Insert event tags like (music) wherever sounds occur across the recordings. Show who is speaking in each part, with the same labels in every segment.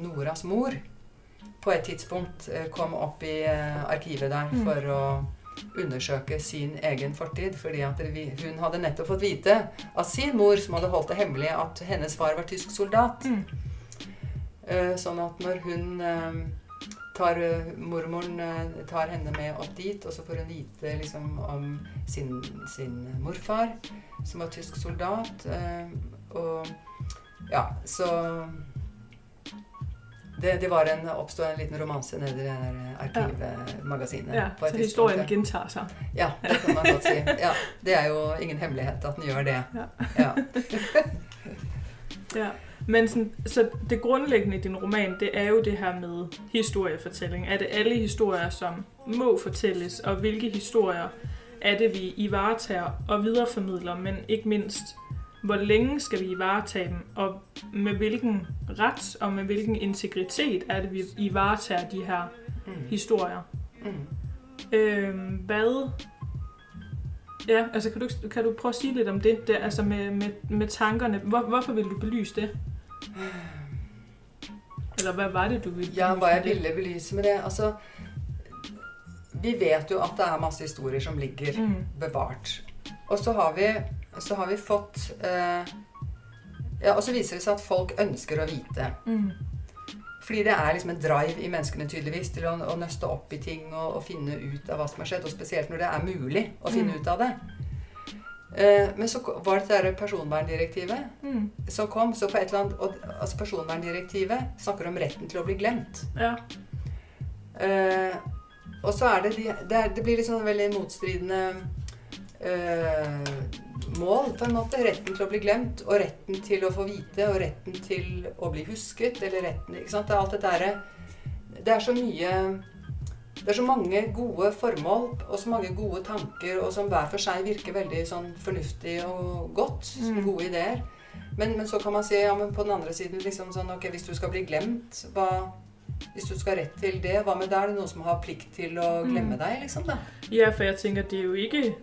Speaker 1: Noras mor på et tidspunkt eh, kom opp i eh, arkivet der
Speaker 2: Mm.
Speaker 1: for å undersøke sin egen fortid. Fordi hun hadde nettopp fått vite av sin mor, som hadde holdt det hemmelig, at hennes far var tysk soldat.
Speaker 2: Mm.
Speaker 1: Eh, Sånn at når hun tar Mormoren tar henne med opp dit, og så får hun vite liksom om sin, sin morfar, som var tysk soldat. Og ja, så det, det var en, oppstod en liten romanse nede i det der arkivmagasinet.
Speaker 2: Ja, så historien gjentar seg.
Speaker 1: Ja, det kan man godt si. Ja, det er jo ingen hemmelighet at den gjør det.
Speaker 2: Ja.
Speaker 1: Ja.
Speaker 2: Men sådan, så det grundlæggende i din roman, det er jo det her med historiefortælling. Er det alle historier, som må fortælles, og hvilke historier er det, vi i varetager og videreformidler, men ikke mindst, hvor længe skal vi i varetage dem, og med hvilken ret og med hvilken integritet er det, vi i varetager de her
Speaker 1: Mm.
Speaker 2: historier.
Speaker 1: Mm.
Speaker 2: Øhm, hvad... Ja, altså kan du, kan du prøve at sige lidt om det, det altså med, med, med tankerne? Hvor, hvorfor vil du belyse det? Eller hvad var det, du ville
Speaker 1: Ja, hva jeg ville belyse med det Altså, vi vet jo at det er masse historier som ligger
Speaker 2: Mm.
Speaker 1: bevart. Og så har vi, så har vi fått eh, Ja, og så viser det seg at folk ønsker å vite.
Speaker 2: Mm.
Speaker 1: Fordi det er liksom en drive i menneskene tydeligvis til å, å nøste opp i ting og, og finne ut av hva som har skjedd. Og spesielt når det er mulig å finne
Speaker 2: Mm.
Speaker 1: ut av det. Eh, men så var det det personverndirektivet
Speaker 2: Mm.
Speaker 1: som kom. Så på et eller annet, og, altså Personverndirektivet snakker om retten til å bli glemt.
Speaker 2: Ja.
Speaker 1: Eh, og så er det de, det, er, det blir litt sånn veldig motstridende eh, mål, på en måte. Retten til å bli glemt, og retten til å få vite, og retten til å bli husket, eller retten Ikke sant. Det er alt dette derre Det er så mye Det er så mange gode formål og så mange gode tanker, og som hver for seg virker veldig sånn fornuftig og godt.
Speaker 2: Mm.
Speaker 1: gode ideer. Men, men så kan man si ja, men på den andre siden liksom sånn Ok, hvis du skal bli glemt, hva hvis du skal ha rett til det, hva med da? Er det noen som har plikt til å glemme
Speaker 2: Mm.
Speaker 1: deg, liksom? da?
Speaker 2: ja, for jeg tænker, det er jo ikke...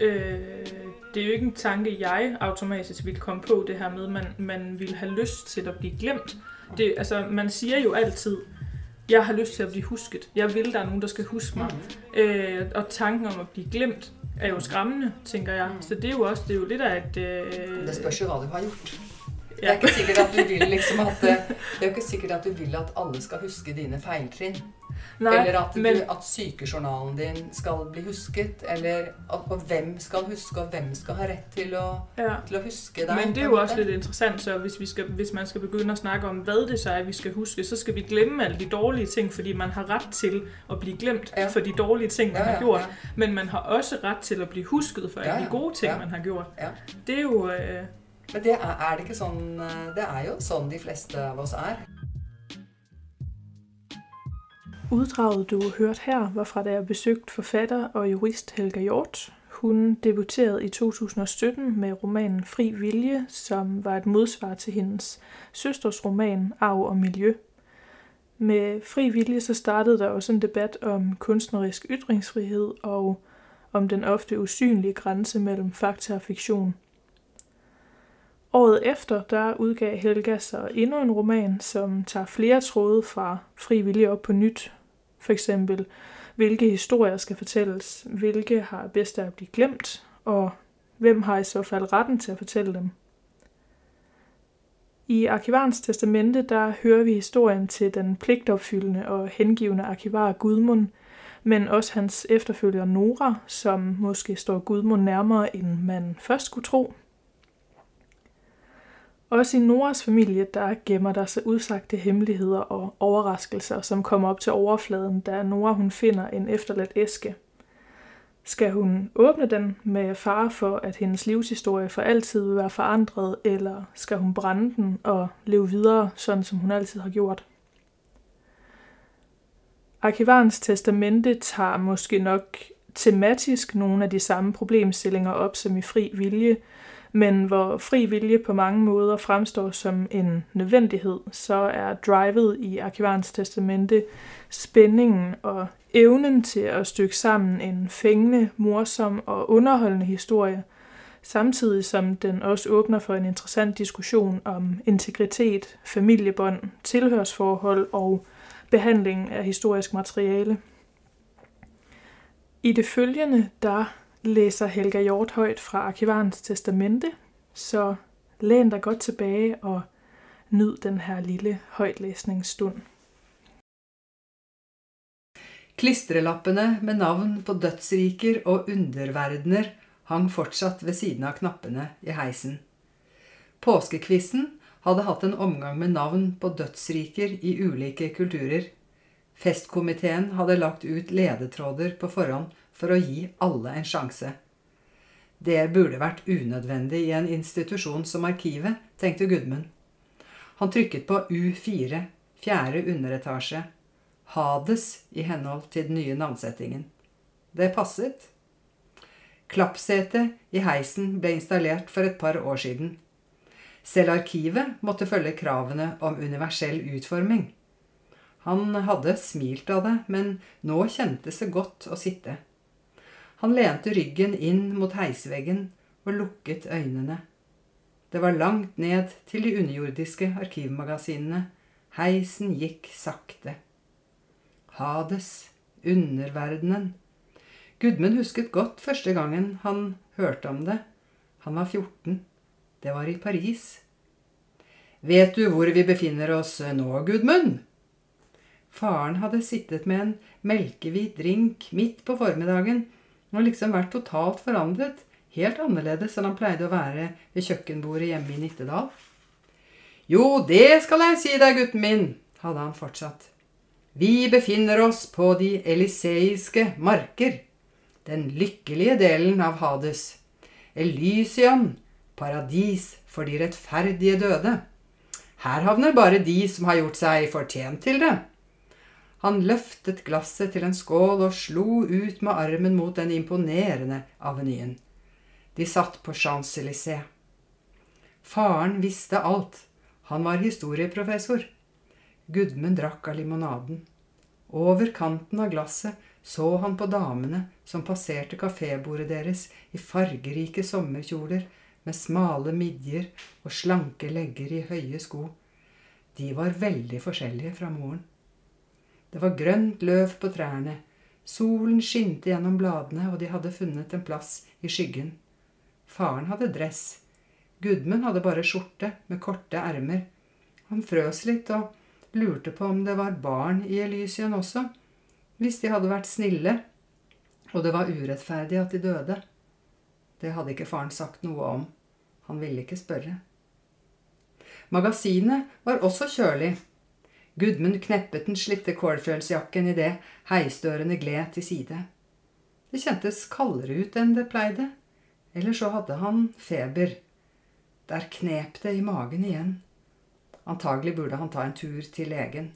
Speaker 2: Øh, det er jo ikke en tanke, jeg automatisk vil komme på, det her med, man, man vil have lyst til at blive glemt. Det, altså, man siger jo altid, jeg har lyst til at blive husket. Jeg vil, der er nogen, der skal huske mig. Øh, og tanken om at blive glemt er jo skræmmende, tænker jeg.
Speaker 1: Mm.
Speaker 2: Så det er jo også det er jo lidt af et... Øh,
Speaker 1: Det spørger, jo hva du har gjort. Det er ikke sikkert at du vil liksom at (laughs) Det er ikke sikkert at du vil at alle skal huske dine feiltrinn.
Speaker 2: Nei,
Speaker 1: eller at,
Speaker 2: men,
Speaker 1: du, at sykejournalen din skal bli husket. Eller og, og hvem skal huske, og hvem skal ha rett til å,
Speaker 2: ja.
Speaker 1: til å huske deg.
Speaker 2: Men det er jo også litt interessant, så hvis, vi skal, hvis man skal begynne å snakke om, hva det så er, vi skal huske, så skal vi glemme alle de dårlige ting, fordi man har rett til å bli glemt
Speaker 1: Ja.
Speaker 2: for de dårlige ting, man
Speaker 1: ja,
Speaker 2: har gjort. Men man har også rett til å bli husket for alle de gode ting, man har gjort. Det er jo... Øh,
Speaker 1: Men det er, er det ikke sånn eh, Det er jo sånn de fleste av oss er.
Speaker 2: Uddraget, du hørte her, var fra da jeg besøkte forfatter og jurist Helga Hjort. Hun debuterte i 2017 med romanen Fri Vilje, som var et modsvar til hendes søsters roman Arv og Miljø. Med Fri Vilje så startede der også en debat om kunstnerisk ytringsfrihed og om den ofte usynlige grænse mellom fakta og fiktion. Året efter, der udgav Helga så endnu en roman, som tager flere tråde fra fri vilje op på nyt. For eksempel, hvilke historier skal fortælles, hvilke har bedst af at blive glemt, og hvem har i så fald retten til at fortælle dem. I Arkivarens testamente, der hører vi historien til den pligtopfyldende og hengivende arkivar Gudmund, men også hans efterfølger Nora, som måske står Gudmund nærmere, end man først skulle tro. Også i Noras familie, der gemmer der sig udsagte hemmeligheder og overraskelser, som kommer op til overfladen, da Nora hun finder en efterladt æske. Skal hun åbne den med fare for, at hendes livshistorie for altid vil være forandret, eller skal hun brænde den og leve videre, sådan som hun altid har gjort? Arkivarens testamente tager måske nok tematisk nogle af de samme problemstillinger op som i fri vilje, men hvor fri vilje på mange måder fremstår som en nødvendighed, så er drivet i Arkivarens testamente spændingen og evnen til at stykke sammen en fængende, morsom og underholdende historie, samtidig som den også åbner for en interessant diskussion om integritet, familiebånd, tilhørsforhold og behandling af historisk materiale. I det følgende, der læser Helga Hjort fra Arkivarens testamente, så læn dig godt tilbage og nyd den her lille højtlæsningsstund.
Speaker 1: Klistrelappene med navn på dødsriker og underverdener hang fortsatt ved siden av knappene i heisen. Påskekvissen hadde hatt en omgang med navn på dødsriker i ulike kulturer. Festkomiteen hadde lagt ut ledetråder på forhånd for å gi alle en sjanse. Det burde vært unødvendig i en institusjon som Arkivet, tenkte Gudmund. Han trykket på U4, fjerde underetasje. Hades i henhold til den nye navnsettingen. Det passet. Klappsetet i heisen ble installert for et par år siden. Selv arkivet måtte følge kravene om universell utforming. Han hadde smilt av det, men nå kjentes det godt å sitte. Han lente ryggen inn mot heisveggen og lukket øynene. Det var langt ned til de underjordiske arkivmagasinene. Heisen gikk sakte. Hades, underverdenen. Gudmund husket godt første gangen han hørte om det. Han var 14. Det var i Paris. Vet du hvor vi befinner oss nå, Gudmund? Faren hadde sittet med en melkehvit drink midt på formiddagen og liksom vært totalt forandret, helt annerledes enn han pleide å være ved kjøkkenbordet hjemme i Nittedal. Jo, det skal jeg si deg, gutten min, hadde han fortsatt. Vi befinner oss på de eliseiske marker den lykkelige delen av Hades. Elysion, paradis for de rettferdige døde. Her havner bare de som har gjort seg fortjent til det. Han løftet glasset til en skål og slo ut med armen mot den imponerende avenyen. De satt på Champs-Élysées. Faren visste alt. Han var historieprofessor. Gudmund drakk av limonaden. Over kanten av glasset så han på damene som passerte kafébordet deres i fargerike sommerkjoler med smale midjer og slanke legger i høye sko. De var veldig forskjellige fra moren. Det var grønt løv på trærne, solen skinte gjennom bladene, og de hadde funnet en plass i skyggen. Faren hadde dress. Gudmund hadde bare skjorte med korte ermer. Han frøs litt og lurte på om det var barn i Elysien også hvis de hadde vært snille, og det var urettferdig at de døde. Det hadde ikke faren sagt noe om. Han ville ikke spørre. Magasinet var også kjølig. Gudmund kneppet den slitte kålfjølsjakken idet heisdørene gled til side. Det kjentes kaldere ut enn det pleide. Eller så hadde han feber. Der knep det i magen igjen. Antagelig burde han ta en tur til legen.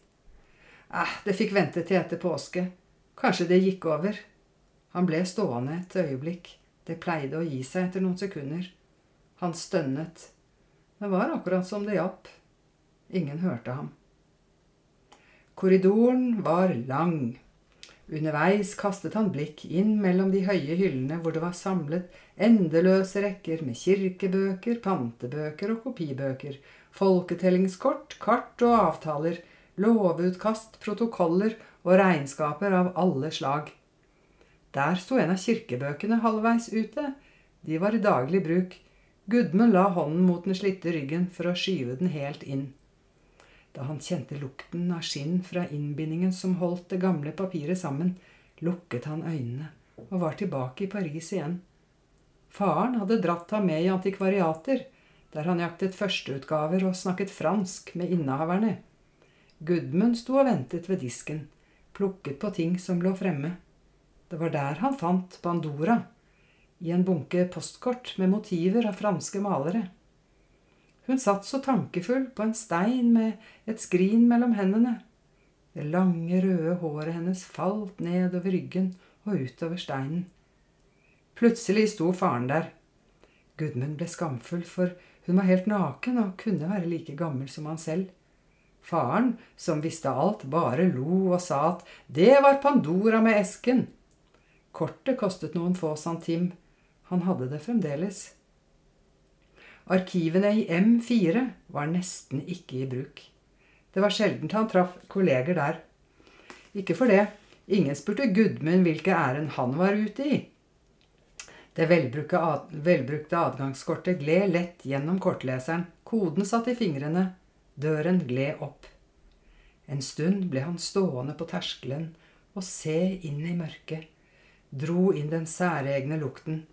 Speaker 1: Eh, det fikk vente til etter påske. Kanskje det gikk over. Han ble stående et øyeblikk. Det pleide å gi seg etter noen sekunder. Han stønnet. Det var akkurat som det hjalp. Ingen hørte ham. Korridoren var lang. Underveis kastet han blikk inn mellom de høye hyllene hvor det var samlet endeløse rekker med kirkebøker, pantebøker og kopibøker, folketellingskort, kart og avtaler, lovutkast, protokoller og regnskaper av alle slag. Der sto en av kirkebøkene halvveis ute. De var i daglig bruk. Gudmund la hånden mot den slitte ryggen for å skyve den helt inn. Da han kjente lukten av skinn fra innbindingen som holdt det gamle papiret sammen, lukket han øynene og var tilbake i Paris igjen. Faren hadde dratt ham med i antikvariater, der han jaktet førsteutgaver og snakket fransk med innehaverne. Gudmund sto og ventet ved disken, plukket på ting som lå fremme. Det var der han fant Bandora, i en bunke postkort med motiver av franske malere. Hun satt så tankefull på en stein med et skrin mellom hendene. Det lange, røde håret hennes falt ned over ryggen og utover steinen. Plutselig sto faren der. Gudmund ble skamfull, for hun var helt naken og kunne være like gammel som han selv. Faren, som visste alt, bare lo og sa at det var Pandora med esken. Kortet kostet noen få santim. Han hadde det fremdeles. Arkivene i M4 var nesten ikke i bruk. Det var sjelden han traff kolleger der. Ikke for det, ingen spurte Gudmund hvilke ærend han var ute i. Det velbrukte adgangskortet gled lett gjennom kortleseren, koden satt i fingrene, døren gled opp. En stund ble han stående på terskelen og se inn i mørket, dro inn den særegne lukten.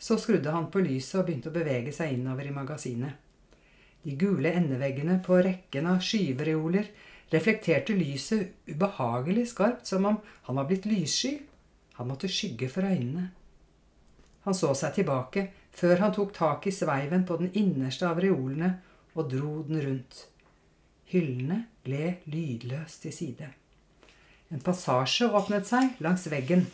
Speaker 1: Så skrudde han på lyset og begynte å bevege seg innover i magasinet. De gule endeveggene på rekken av skyvereoler reflekterte lyset ubehagelig skarpt, som om han var blitt lyssky. Han måtte skygge for øynene. Han så seg tilbake før han tok tak i sveiven på den innerste av reolene og dro den rundt. Hyllene gled lydløst til side. En passasje åpnet seg langs veggen.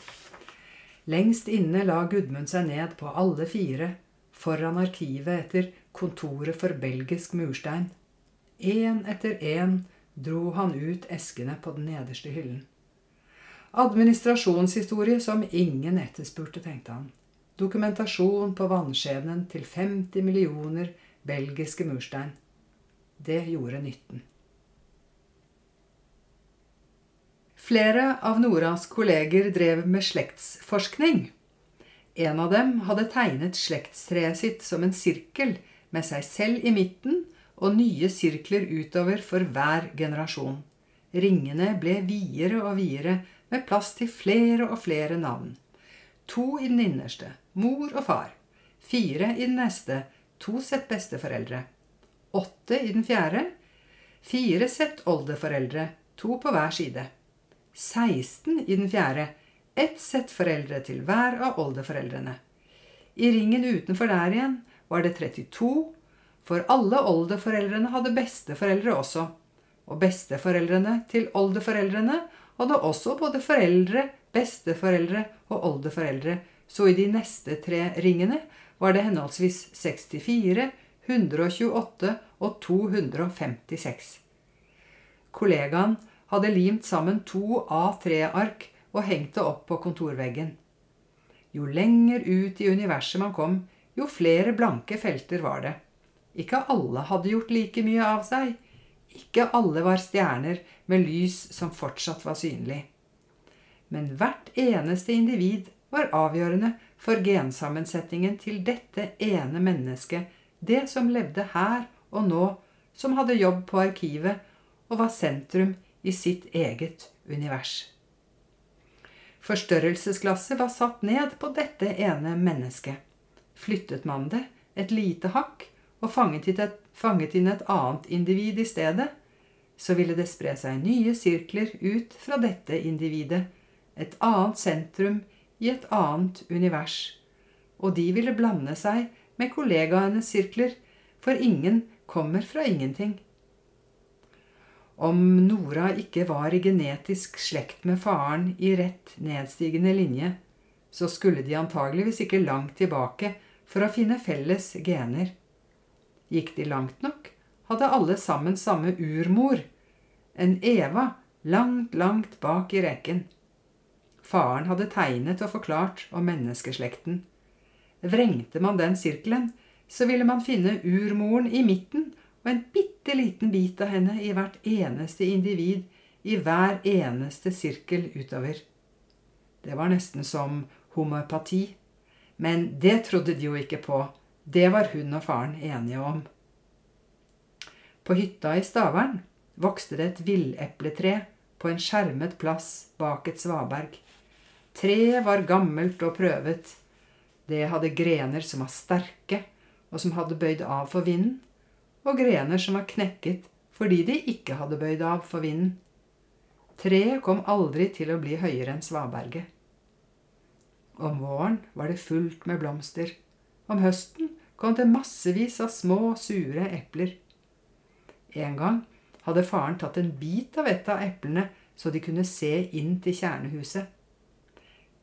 Speaker 1: Lengst inne la Gudmund seg ned på alle fire foran arkivet etter kontoret for belgisk murstein. Én etter én dro han ut eskene på den nederste hyllen. Administrasjonshistorie som ingen etterspurte, tenkte han. Dokumentasjon på vannskjebnen til 50 millioner belgiske murstein. Det gjorde nytten. Flere av Noras kolleger drev med slektsforskning. En av dem hadde tegnet slektstreet sitt som en sirkel med seg selv i midten og nye sirkler utover for hver generasjon. Ringene ble videre og videre, med plass til flere og flere navn. To i den innerste, mor og far. Fire i den neste, to sett besteforeldre. Åtte i den fjerde. Fire sett oldeforeldre, to på hver side. 16 i den fjerde. Ett sett foreldre til hver av oldeforeldrene. I ringen utenfor der igjen var det 32, for alle oldeforeldrene hadde besteforeldre også. Og besteforeldrene til oldeforeldrene hadde også både foreldre, besteforeldre og oldeforeldre, så i de neste tre ringene var det henholdsvis 64, 128 og 256. Kollegaen hadde limt sammen to A3-ark og hengt det opp på kontorveggen. Jo lenger ut i universet man kom, jo flere blanke felter var det. Ikke alle hadde gjort like mye av seg. Ikke alle var stjerner med lys som fortsatt var synlig. Men hvert eneste individ var avgjørende for gensammensetningen til dette ene mennesket, det som levde her og nå, som hadde jobb på arkivet og var sentrum i sitt eget univers. Forstørrelsesglasset var satt ned på dette ene mennesket. Flyttet man det et lite hakk og fanget inn et, annet individ i stedet, så ville det spre seg nye sirkler ut fra dette individet, et annet sentrum i et annet univers, og de ville blande seg med kollegaenes sirkler, for ingen kommer fra ingenting. Om Nora ikke var i genetisk slekt med faren i rett nedstigende linje, så skulle de antageligvis ikke langt tilbake for å finne felles gener. Gikk de langt nok, hadde alle sammen samme urmor, en Eva langt, langt bak i rekken. Faren hadde tegnet og forklart om menneskeslekten. Vrengte man den sirkelen, så ville man finne urmoren i midten og en bitte liten bit av henne i hvert eneste individ, i hver eneste sirkel utover. Det var nesten som homøpati. Men det trodde de jo ikke på. Det var hun og faren enige om. På hytta i Stavern vokste det et villepletre på en skjermet plass bak et svaberg. Treet var gammelt og prøvet. Det hadde grener som var sterke, og som hadde bøyd av for vinden og grener som var knekket fordi de ikke hadde bøyd av for vinden. Treet kom aldri til å bli høyere enn svaberget. Om våren var det fullt med blomster. Om høsten kom det massevis av små, sure epler. En gang hadde faren tatt en bit av et av eplene så de kunne se inn til kjernehuset.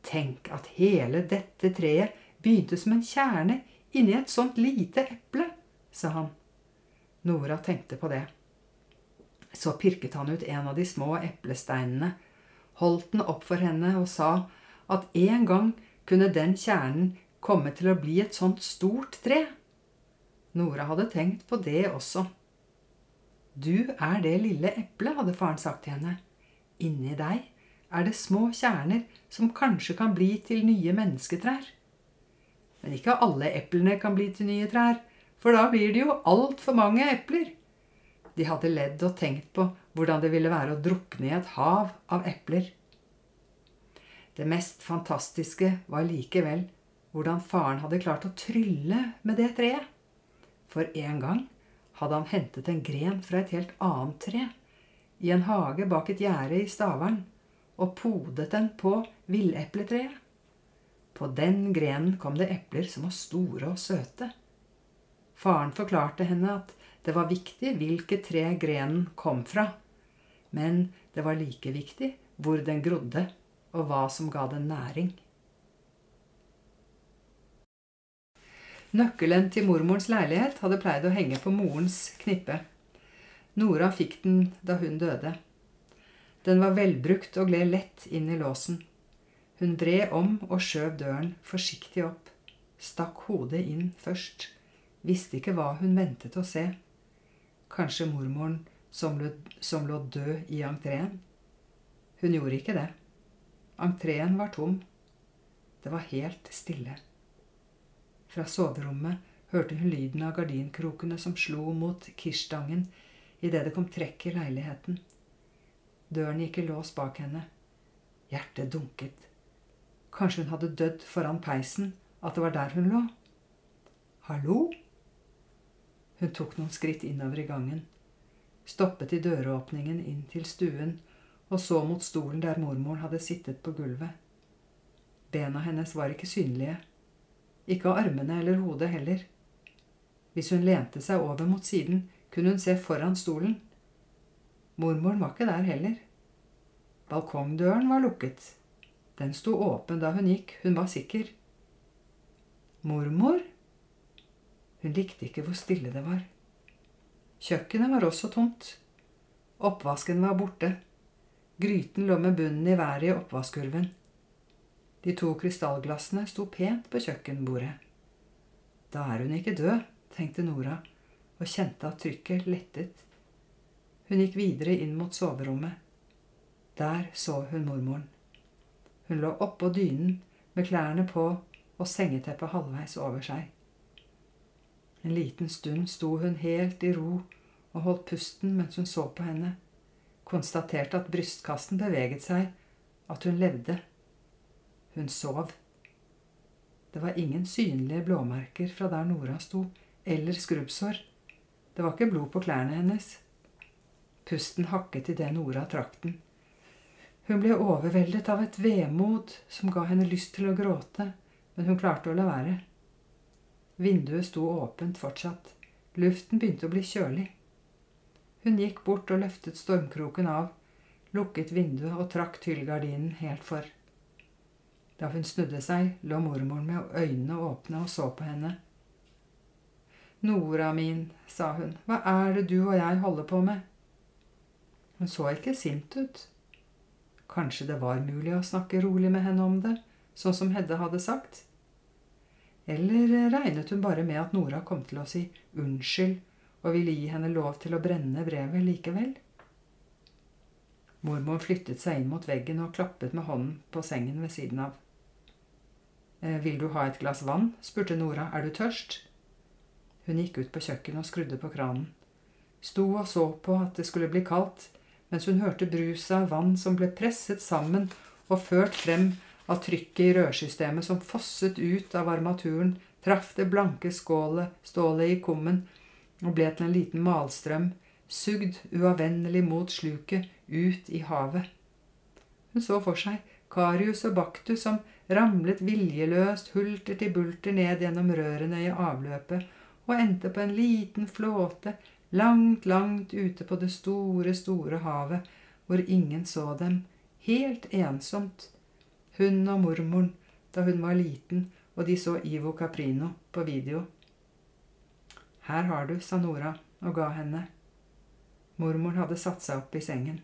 Speaker 1: Tenk at hele dette treet begynte som en kjerne inni et sånt lite eple, sa han. Nora tenkte på det. Så pirket han ut en av de små eplesteinene, holdt den opp for henne og sa at en gang kunne den kjernen komme til å bli et sånt stort tre. Nora hadde tenkt på det også. Du er det lille eplet, hadde faren sagt til henne. Inni deg er det små kjerner som kanskje kan bli til nye mennesketrær. Men ikke alle eplene kan bli til nye trær, for da blir det jo altfor mange epler. De hadde ledd og tenkt på hvordan det ville være å drukne i et hav av epler. Det mest fantastiske var likevel hvordan faren hadde klart å trylle med det treet. For en gang hadde han hentet en gren fra et helt annet tre i en hage bak et gjerde i Stavern og podet den på villepletreet. På den grenen kom det epler som var store og søte. Faren forklarte henne at det var viktig hvilket tre grenen kom fra, men det var like viktig hvor den grodde, og hva som ga den næring. Nøkkelen til mormorens leilighet hadde pleid å henge på morens knippe. Nora fikk den da hun døde. Den var velbrukt og gled lett inn i låsen. Hun vred om og skjøv døren forsiktig opp, stakk hodet inn først, visste ikke hva hun ventet å se. Kanskje mormoren som lå, som lå død i entreen? Hun gjorde ikke det. Entreen var tom. Det var helt stille. Fra soverommet hørte hun lyden av gardinkrokene som slo mot kirstangen idet det kom trekk i leiligheten. Døren gikk i lås bak henne. Hjertet dunket. Kanskje hun hadde dødd foran peisen, at det var der hun lå. Hallo? Hun tok noen skritt innover i gangen, stoppet i døråpningen inn til stuen og så mot stolen der mormoren hadde sittet på gulvet. Bena hennes var ikke synlige, ikke armene eller hodet heller. Hvis hun lente seg over mot siden, kunne hun se foran stolen. Mormoren var ikke der heller. Balkongdøren var lukket. Den sto åpen da hun gikk, hun var sikker. Mormor? Hun likte ikke hvor stille det var. Kjøkkenet var også tomt. Oppvasken var borte. Gryten lå med bunnen i været i oppvaskkurven. De to krystallglassene sto pent på kjøkkenbordet. Da er hun ikke død, tenkte Nora, og kjente at trykket lettet. Hun gikk videre inn mot soverommet. Der så hun mormoren. Hun lå oppå dynen med klærne på og sengeteppet halvveis over seg. En liten stund sto hun helt i ro og holdt pusten mens hun så på henne, konstaterte at brystkassen beveget seg, at hun levde. Hun sov. Det var ingen synlige blåmerker fra der Nora sto, eller skrubbsår. Det var ikke blod på klærne hennes. Pusten hakket idet Nora trakk den. Hun ble overveldet av et vemod som ga henne lyst til å gråte, men hun klarte å la være. Vinduet sto åpent fortsatt. Luften begynte å bli kjølig. Hun gikk bort og løftet stormkroken av, lukket vinduet og trakk tyllgardinen helt for. Da hun snudde seg, lå mormoren med øynene åpne og så på henne. Nora min, sa hun, hva er det du og jeg holder på med? Hun så ikke sint ut. Kanskje det var mulig å snakke rolig med henne om det, sånn som Hedde hadde sagt? Eller regnet hun bare med at Nora kom til å si unnskyld og ville gi henne lov til å brenne brevet likevel? Mormor flyttet seg inn mot veggen og klappet med hånden på sengen ved siden av. «Eh, vil du ha et glass vann? spurte Nora. Er du tørst? Hun gikk ut på kjøkkenet og skrudde på kranen. Sto og så på at det skulle bli kaldt, mens hun hørte bruset av vann som ble presset sammen og ført frem av trykket i rørsystemet som fosset ut av armaturen, traff det blanke skålet, stålet i kummen og ble til en liten malstrøm, sugd uavvendelig mot sluket, ut i havet. Hun så for seg Karius og Baktus som ramlet viljeløst hulter til bulter ned gjennom rørene i avløpet og endte på en liten flåte langt, langt ute på det store, store havet, hvor ingen så dem, helt ensomt, hun og mormoren da hun var liten og de så Ivo Caprino på video. Her har du, sa Nora og ga henne. Mormoren hadde satt seg opp i sengen.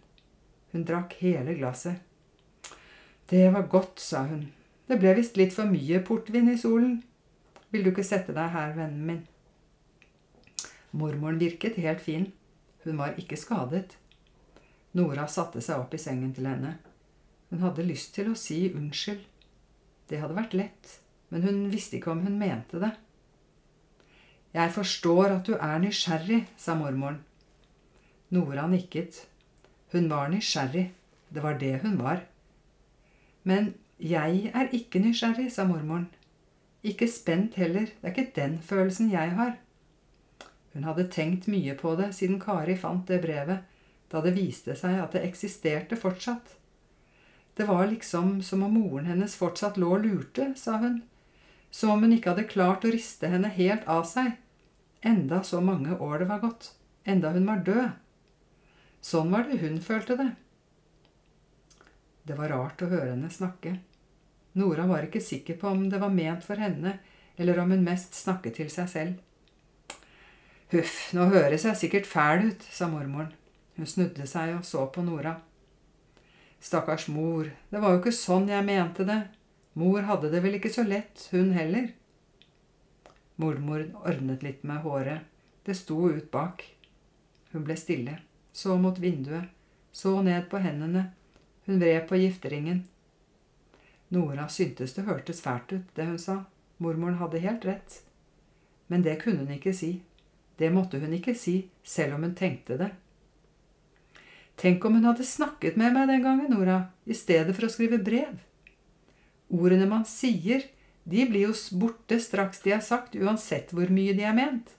Speaker 1: Hun drakk hele glasset. Det var godt, sa hun. Det ble visst litt for mye portvin i solen. Vil du ikke sette deg her, vennen min? Mormoren virket helt fin. Hun var ikke skadet. Nora satte seg opp i sengen til henne. Hun hadde lyst til å si unnskyld. Det hadde vært lett, men hun visste ikke om hun mente det. Jeg forstår at du er nysgjerrig, sa mormoren. Nora nikket. Hun var nysgjerrig. Det var det hun var. Men jeg er ikke nysgjerrig, sa mormoren. Ikke spent heller. Det er ikke den følelsen jeg har. Hun hadde tenkt mye på det siden Kari fant det brevet, da det viste seg at det eksisterte fortsatt. Det var liksom som om moren hennes fortsatt lå og lurte, sa hun, som om hun ikke hadde klart å riste henne helt av seg, enda så mange år det var gått, enda hun var død. Sånn var det hun følte det. Det var rart å høre henne snakke. Nora var ikke sikker på om det var ment for henne, eller om hun mest snakket til seg selv. Huff, nå høres jeg sikkert fæl ut, sa mormoren. Hun snudde seg og så på Nora. Stakkars mor, det var jo ikke sånn jeg mente det. Mor hadde det vel ikke så lett, hun heller. Mormor ordnet litt med håret. Det sto ut bak. Hun ble stille, så mot vinduet, så ned på hendene. Hun vred på gifteringen. Nora syntes det hørtes fælt ut, det hun sa. Mormoren hadde helt rett. Men det kunne hun ikke si. Det måtte hun ikke si, selv om hun tenkte det. Tenk om hun hadde snakket med meg den gangen, Nora, i stedet for å skrive brev. Ordene man sier, de blir jo borte straks de er sagt, uansett hvor mye de er ment.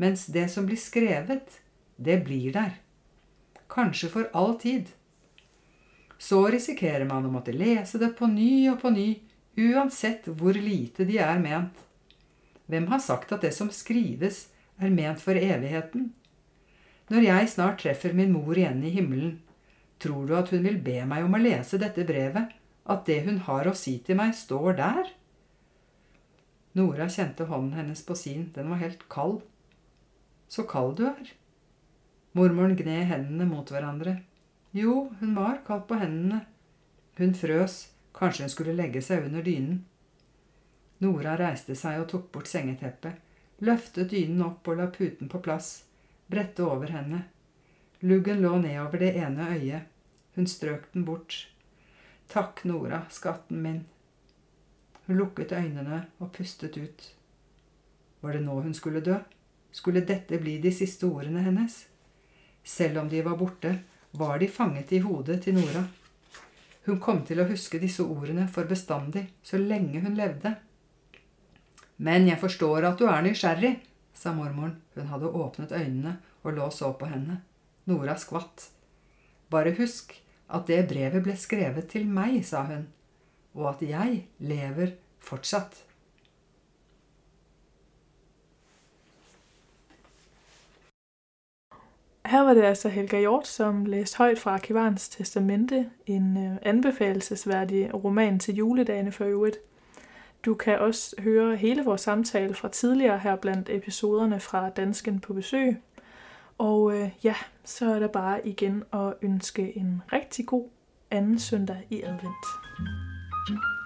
Speaker 1: Mens det som blir skrevet, det blir der. Kanskje for all tid. Så risikerer man å måtte lese det på ny og på ny, uansett hvor lite de er ment. Hvem har sagt at det som skrives, er ment for evigheten. Når jeg snart treffer min mor igjen i himmelen, tror du at hun vil be meg om å lese dette brevet, at det hun har å si til meg, står der? Nora kjente hånden hennes på sin, den var helt kald. Så kald du er. Mormoren gned hendene mot hverandre. Jo, hun var kald på hendene. Hun frøs, kanskje hun skulle legge seg under dynen. Nora reiste seg og tok bort sengeteppet løftet dynen opp og la puten på plass, brettet over henne. Luggen lå nedover det ene øyet. Hun strøk den bort. Takk, Nora, skatten min. Hun lukket øynene og pustet ut. Var det nå hun skulle dø? Skulle dette bli de siste ordene hennes? Selv om de var borte, var de fanget i hodet til Nora. Hun kom til å huske disse ordene for bestandig, så lenge hun levde. Men jeg forstår at du er nysgjerrig, sa mormoren. Hun hadde åpnet øynene og lå så på henne. Nora skvatt. Bare husk at det brevet ble skrevet til meg, sa hun, og at jeg lever fortsatt.
Speaker 2: Her var det altså Helga Hjort, som læste højt fra Arkivarens Testamente, en anbefalesverdig roman til juledagene for øvrigt. Du kan også høre hele vores samtale fra tidligere her blandt episoderne fra Dansken på besøg. Og øh, ja, så er der bare igen at ønske en rigtig god anden søndag i advent. thank you